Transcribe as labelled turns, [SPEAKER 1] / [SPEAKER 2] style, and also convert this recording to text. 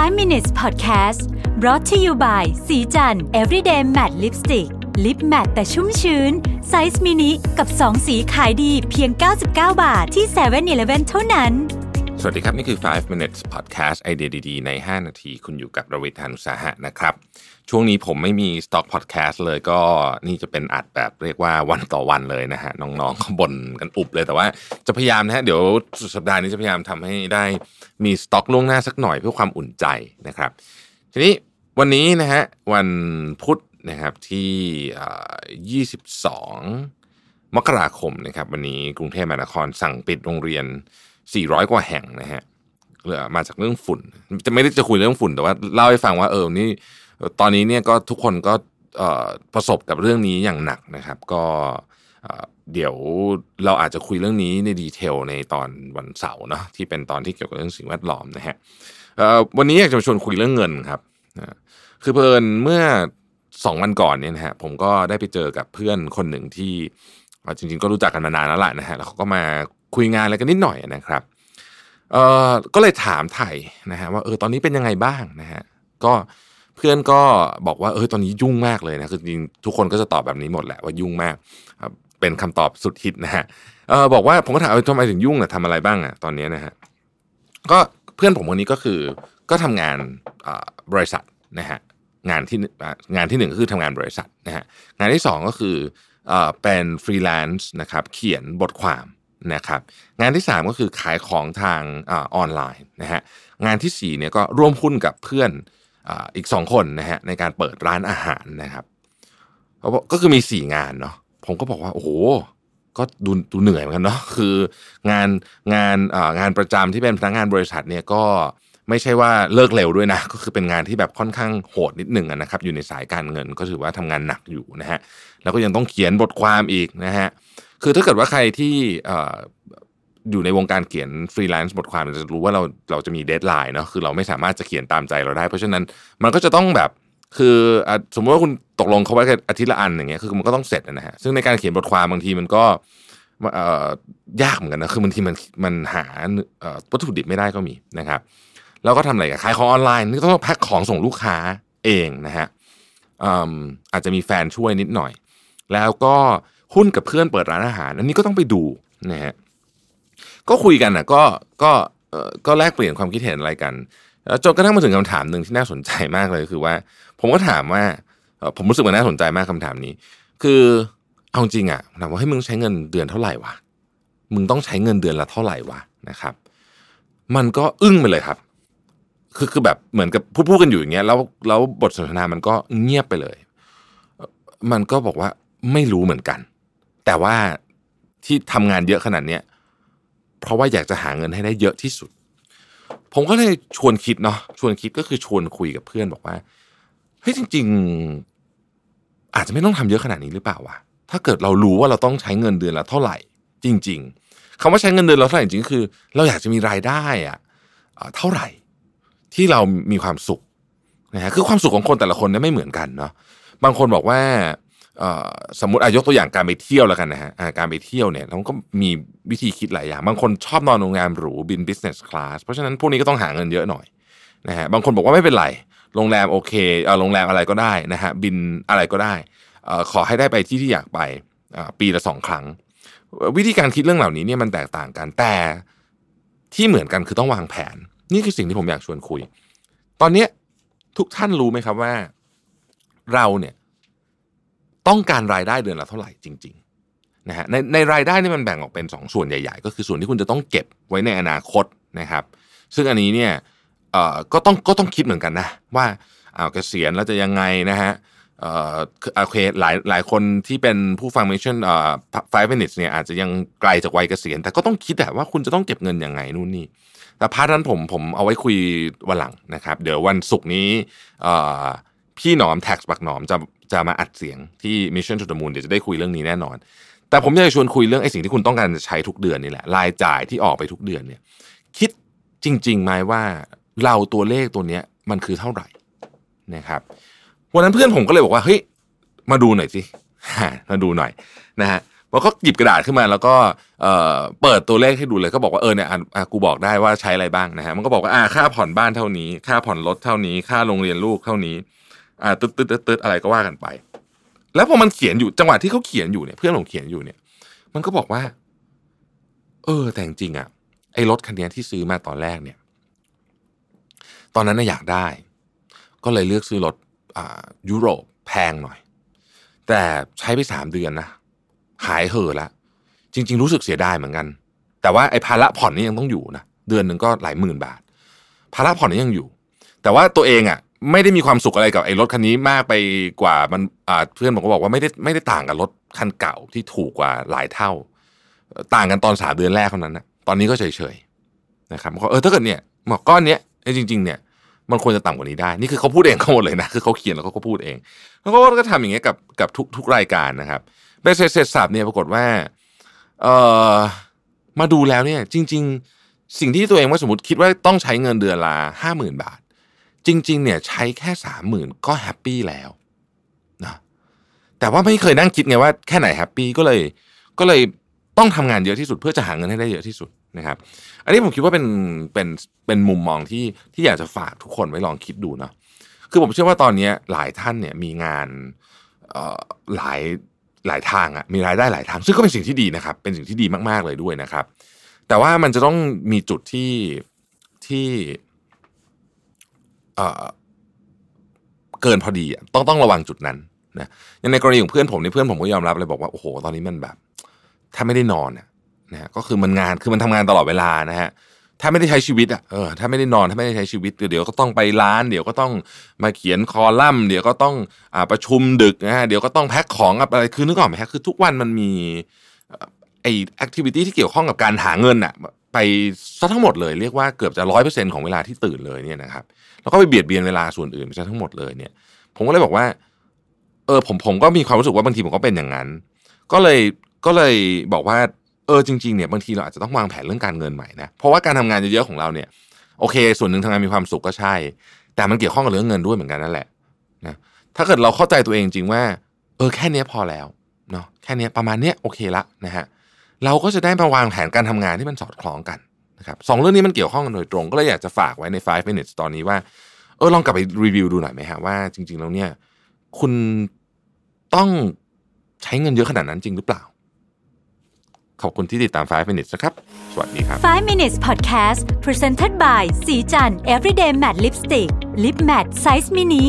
[SPEAKER 1] 5 minutes podcast brought to you by ศรีจันทร์ everyday matte lipstick lip matte แต่ชุ่มชื้น ไซส์มินิกับ 2 สีขายดีเพียง 99 บาทที่7 e เ e ่ e อเท่านั้น
[SPEAKER 2] สวัสดีครับ นี่คือ 5 minutes podcast ไอเดียดีๆ ใน 5 นาที คุณอยู่กับรวิศ หาญอุตสาหะนะครับ ช่วงนี้ผมไม่มี stock podcast เลยก็นี่จะเป็นอัดแบบเรียกว่าวันต่อวันเลยนะฮะ น้องๆเขาบ่นกันอุบเลยแต่ว่าจะพยายามนะฮะ เดี๋ยวสุดสัปดาห์นี้จะพยายามทำให้ได้มีสต็อกล่วงหน้าสักหน่อยเพื่อความอุ่นใจนะครับ ทีนี้วันนี้นะฮะ วันพุธนะครับที่ 22 มกราคมนะครับ วันนี้กรุงเทพมหานครสั่งปิดโรงเรียน 400 กว่าแห่งนะฮะมาจากเรื่องฝุ่น จะไม่ได้จะคุยเรื่องฝุ่น แต่ว่าเล่าให้ฟังว่าเออนี่ตอนนี้เนี่ยก็ทุกคนก็ประสบกับเรื่องนี้อย่างหนักนะครับ ก็เดี๋ยวเราอาจจะคุยเรื่องนี้ในดีเทลในตอนวันเสาร์เนาะที่เป็นตอนที่เกี่ยวกับเรื่องสิ่งแวดล้อมนะฮะวันนี้อยากจะชวนคุยเรื่องเงินครับคือเพลินเมื่อสองวันก่อนเนี่ยนะฮะผมก็ได้ไปเจอกับเพื่อนคนหนึ่งที่จริงๆก็รู้จักกันมานานแล้วแหละนะฮะแล้วเขาก็มา คุยงานอะไรกันนิดหน่อยนะครับเอ่อก็เลยถามไถ่นะฮะว่าเออตอนนี้เป็นยังไงบ้างนะฮะก็เพื่อนก็บอกว่าเออตอนนี้ยุ่งมากเลยนะคือจริงทุกคนก็จะตอบแบบนี้หมดแหละว่ายุ่งมากเป็นคำตอบสุดฮิตนะฮะเออบอกว่าผมก็ถามทำไมถึงยุ่งอะทำอะไรบ้างอะตอนนี้นะฮะก็เพื่อนผมคนนี้ก็คือก็ทำงานบริษัทนะฮะงานที่งานที่หนึ่งก็คือทำงานบริษัทนะฮะงานที่สองก็คือเป็นฟรีแลนซ์นะครับเขียนบทความ นะครับงานที่ 3 ก็คือขายของทางออนไลน์นะฮะงานที่4เนี่ยก็ร่วมหุ้นกับเพื่อนอีก 2 คนนะฮะในการเปิดร้านอาหารนะครับก็คือมี 4 งานเนาะผมก็บอกว่าโอ้โหก็ดูดูเหนื่อยเหมือนกันเนาะคืองานงานงานประจำที่เป็นพนักงานบริษัทเนี่ยก็ไม่ใช่ว่าเลิกเร็วด้วยนะ ก็คือเป็นงานที่แบบค่อนข้างโหดนิดหนึ่งนะครับ อยู่ในสายการเงินก็ถือว่าทำงานหนักอยู่นะฮะแล้วก็ยังต้องเขียนบทความอีกนะฮะ คือถ้าเกิดว่าใครที่อยู่ในวงการเขียนฟรีแลนซ์บทความจะรู้ว่าเราเราจะมี deadline เนาะคือเราไม่สามารถจะเขียนตามใจเราได้ เพราะฉะนั้นมันก็จะต้องแบบคือสมมติว่าคุณตกลงเขาไว้แค่อาทิตย์ละอันอย่างเงี้ยคือมันก็ต้องเสร็จนะฮะซึ่งในการเขียนบทความบางทีมันก็ยากเหมือนกันนะคือบางทีมันมันหาวัตถุดิบไม่ได้ก็มีนะครับแล้วก็ทำอะไรขายของออนไลน์นี่ต้องแพ็คของส่งลูกค้าเองนะฮะอาจจะมีแฟนช่วยนิดหน่อย แล้วก็ หุ้นกับเพื่อนเปิดร้านอาหารอันนี้ก็ต้องไปดูนะฮะก็คุยกันอะก็ก็ก็แลกเปลี่ยนความคิดเห็นอะไรกันจนกระทั่งมาถึงคำถามหนึ่งที่น่าสนใจมากเลยคือว่า ผมก็ถามว่าผมรู้สึกว่าน่าสนใจมากคำถามนี้ คือเอาจริงอะถามว่าให้มึงใช้เงินเดือนเท่าไหร่วะมึงต้องใช้เงินเดือนละเท่าไหร่วะนะครับ มันก็อึ้งไปเลยครับ คือคือแบบเหมือนกับพูดพูดกันอยู่อย่างเงี้ยแล้วแล้วบทสนทนามันก็เงียบไปเลย มันก็บอกว่าไม่รู้เหมือนกัน แต่ว่าที่ทำงานเยอะขนาดเนี้ยเพราะว่าอยากจะหาเงินให้ได้เยอะที่สุด ผมก็เลยชวนคิดเนาะชวนคิดก็คือชวนคุยกับเพื่อนบอกว่าเฮ้ยจริง ๆ อาจจะไม่ต้องทำเยอะขนาดนี้หรือเปล่าวะถ้าเกิดเรารู้ว่าเราต้องใช้เงินเดือนละเท่าไหร่ จริง ๆคำว่าใช้เงินเดือนเราเท่าไหร่จริงคือ เราอยากจะมีรายได้อะเท่าไหร่ที่เรามีความสุขนะฮะคือความสุขของคนแต่ละคนเนี่ยไม่เหมือนกันเนาะบางคนบอกว่า สมมติอายกตัวอย่างการไปเที่ยวแล้วกันนะฮะการไปเที่ยวเนี่ยเราก็มีวิธีคิดหลายอย่างบางคนชอบนอนโรงแรมหรูบิน business class เพราะฉะนั้นพวกนี้ก็ต้องหาเงินเยอะหน่อยนะฮะบางคนบอกว่าไม่เป็นไรโรงแรมโอเคโรงแรมอะไรก็ได้นะฮะบินอะไรก็ได้ขอให้ได้ไปที่ที่อยากไปปีละสองครั้ง วิธีการคิดเรื่องเหล่านี้เนี่ยมันแตกต่างกันแต่ที่เหมือนกันคือต้องวางแผน นี่คือสิ่งที่ผมอยากชวนคุย ตอนนี้ทุกท่านรู้ไหมครับว่า เราเนี่ย ต้องการรายได้เดือนละเท่าไหร่จริงๆนะฮะในในรายได้นี่มันแบ่งออกเป็น 2 ส่วนใหญ่ๆ ก็คือส่วนที่คุณจะต้องเก็บไว้ในอนาคตนะครับ ซึ่งอันนี้เนี่ยเอ่อก็ต้องก็ต้องคิดเหมือนกันนะว่าเอาเกษียณแล้วจะยังไงนะฮะเอ่อโอเคหลายหลายคนที่เป็นผู้ฟังมิชชั่นเอ่อ five minutes เนี่ยอาจจะยังไกลจากวัยเกษียณแต่ก็ต้องคิดว่าคุณจะต้องเก็บเงินยังไงนู่นนี่ แต่ part นั้นผมผมเอาไว้คุยวันหลังนะครับ เดี๋ยววันศุกร์นี้พี่หนอม TaxBugnoms จะ จะมาอัดเสียงที่ Mission to the Moon เดี๋ยวจะได้คุยเรื่องนี้แน่นอน แต่ผมอยากจะชวนคุยเรื่องไอ้สิ่งที่คุณต้องการจะใช้ทุกเดือนนี่แหละรายจ่ายที่ออกไปทุกเดือนเนี่ยคิดจริงๆไหมว่าเราตัวเลขตัวเนี้ยมันคือเท่าไหร่นะครับวันนั้นเพื่อนผมก็เลยบอกว่าเฮ้ยมาดูหน่อยสิมาดูหน่อยนะฮะมันก็หยิบกระดาษขึ้นมาแล้วก็เอ่อเปิดตัวเลขให้ดูเลยก็บอกว่าเออเนี่ยอะอะกูบอกได้ว่าใช้อะไรบ้างนะฮะมันก็บอกว่าอ่าค่าผ่อนบ้านเท่านี้ ค่าผ่อนรถเท่านี้ ค่าโรงเรียนลูกเท่านี้ อ่าตึ๊ดตึ๊ดตึ๊ดตึ๊ดอะไรก็ว่ากันไป แล้วพอมันเขียนอยู่จังหวะที่เขาเขียนอยู่เนี่ยเพื่อนผมเขียนอยู่เนี่ย มันก็บอกว่า เออ แต่จริงอะไอ้รถคันเนี้ที่ซื้อมาตอนแรกเนี่ย ตอนนั้นน่ะอยากได้ ก็เลยเลือกซื้อรถอ่ายุโรปแพงหน่อย แต่ใช้ไปสามเดือนนะหายเห่อะละจริง ๆ รู้สึกเสียดายเหมือนกัน แต่ว่าไอ้ภาระผ่อนนี่ยังต้องอยู่นะเดือนหนึ่งก็หลายหมื่นบาทภาระผ่อนนี่ยังอยู่ แต่ว่าตัวเองอะ ไม่ได้มีความสุขอะไรกับไอ้รถคันนี้มากไปกว่ามันอ่าเพื่อนผมก็บอกว่าไม่ได้ไม่ได้ต่างกับรถคันเก่าที่ถูกกว่าหลายเท่า ต่างกันตอนสามเดือนแรกเท่านั้นนะตอนนี้ก็เฉยๆนะครับก็เออถ้าเกิดเนี่ยหมอกก้อนเนี้ยจริง ๆ เนี่ย มันควรจะต่ำกว่านี้ได้ นี่คือเขาพูดเองเขาหมดเลยนะคือเขาเขียนแล้วเขาก็พูดเองแล้วก็ก็ทำอย่างเงี้ยกับกับทุกทุกรายการนะครับเบ็ดเสร็จสรรพเนี่ยปรากฏว่าเออมาดูแล้วเนี่ย จริง ๆ สิ่งที่ตัวเองว่าสมมติคิดว่าต้องใช้เงินเดือนละห้าหมื่นบาท จริง ๆ เนี่ยใช้แค่สามหมื่นก็ happy แล้วนะแต่ว่าไม่เคยนั่งคิดไงว่าแค่ไหน happy ก็เลยก็เลยต้องทำงานเยอะที่สุดเพื่อจะหาเงินให้ได้เยอะที่สุดนะครับ อันนี้ผมคิดว่าเป็นเป็นเป็นมุมมองที่ที่อยากจะฝากทุกคนไว้ลองคิดดูเนาะคือผมเชื่อว่าตอนนี้หลายท่านเนี่ยมีงานเอ่อหลายหลายทางอะมีรายได้หลายทาง ซึ่งก็เป็นสิ่งที่ดีนะครับ เป็นสิ่งที่ดีมากๆเลยด้วยนะครับ แต่ว่ามันจะต้องมีจุดที่ที่ เกินพอดีต้องต้องระวังจุดนั้นนะอย่างในกรณีของเพื่อนผมในยเพื่อนผมก็ยอมรับเลยบอกว่าโอ้โหตอนนี้มันแบบ ถ้าไม่ได้นอนนะฮะก็คือมันงานคือมันทำงานตลอดเวลานะฮะถ้าไม่ได้ใช้ชีวิตอะเออถ้าไม่ได้นอนถ้าไม่ได้ใช้ชีวิตเดี๋ยวก็ต้องไปร้าน เดี๋ยวก็ต้องมาเขียนคอลัมน์เดี๋ยวก็ต้องอ่าประชุมดึกนะฮะเดี๋ยวก็ต้องแพ็คของอะไรคือนึกออกไหมฮะคือทุกวันมันมีเอ่อไอแอคทิวิตี้ที่เกี่ยวข้องกับการหาเงินอะ ไปซะทั้งหมดเลยเรียกว่าเกือบจะร้อยเปอร์เซ็นของเวลาที่ตื่นเลยเนี่ยนะครับแล้วก็ไปเบียดเบียนเวลาส่วนอื่นไปซะทั้งหมดเลยเนี่ย ผมก็เลยบอกว่า เออผมผมก็มีความรู้สึกว่าบางทีผมก็เป็นอย่างนั้น ก็เลยก็เลยบอกว่าเออจริงๆเนี่ยบางทีเราอาจจะต้องวางแผนเรื่องการเงินใหม่นะเพราะว่าการทำงานเยอะๆของเราเนี่ยโอเค ส่วนหนึ่งทำงานมีความสุขก็ใช่ แต่มันเกี่ยวข้องกับเรื่องเงินด้วยเหมือนกันนั่นแหละนะถ้าเกิดเราเข้าใจตัวเองจริงว่า เออแค่นี้พอแล้วเนาะแค่นี้ประมาณเนี้ยโอเคละนะฮะเเราก็จะได้มาวางแผนการทำงานที่มันสอดคล้องกันนะครับสองเรื่องนี้มันเกี่ยวข้องกันโดยตรง ก็เลยอยากจะฝากไว้ใน 5 minutes ตอนนี้ว่าเออลองกลับไปรีวิวดูหน่อยไหมฮะว่าจริง ๆ แล้วเนี่ย คุณต้องใช้เงินเยอะขนาดนั้นจริงหรือเปล่า ขอบคุณที่ติดตาม 5 minutes นะครับ สวัสดีครับ
[SPEAKER 1] 5 minutes podcast presented by สีจัน everyday matte lipstick lip matte size mini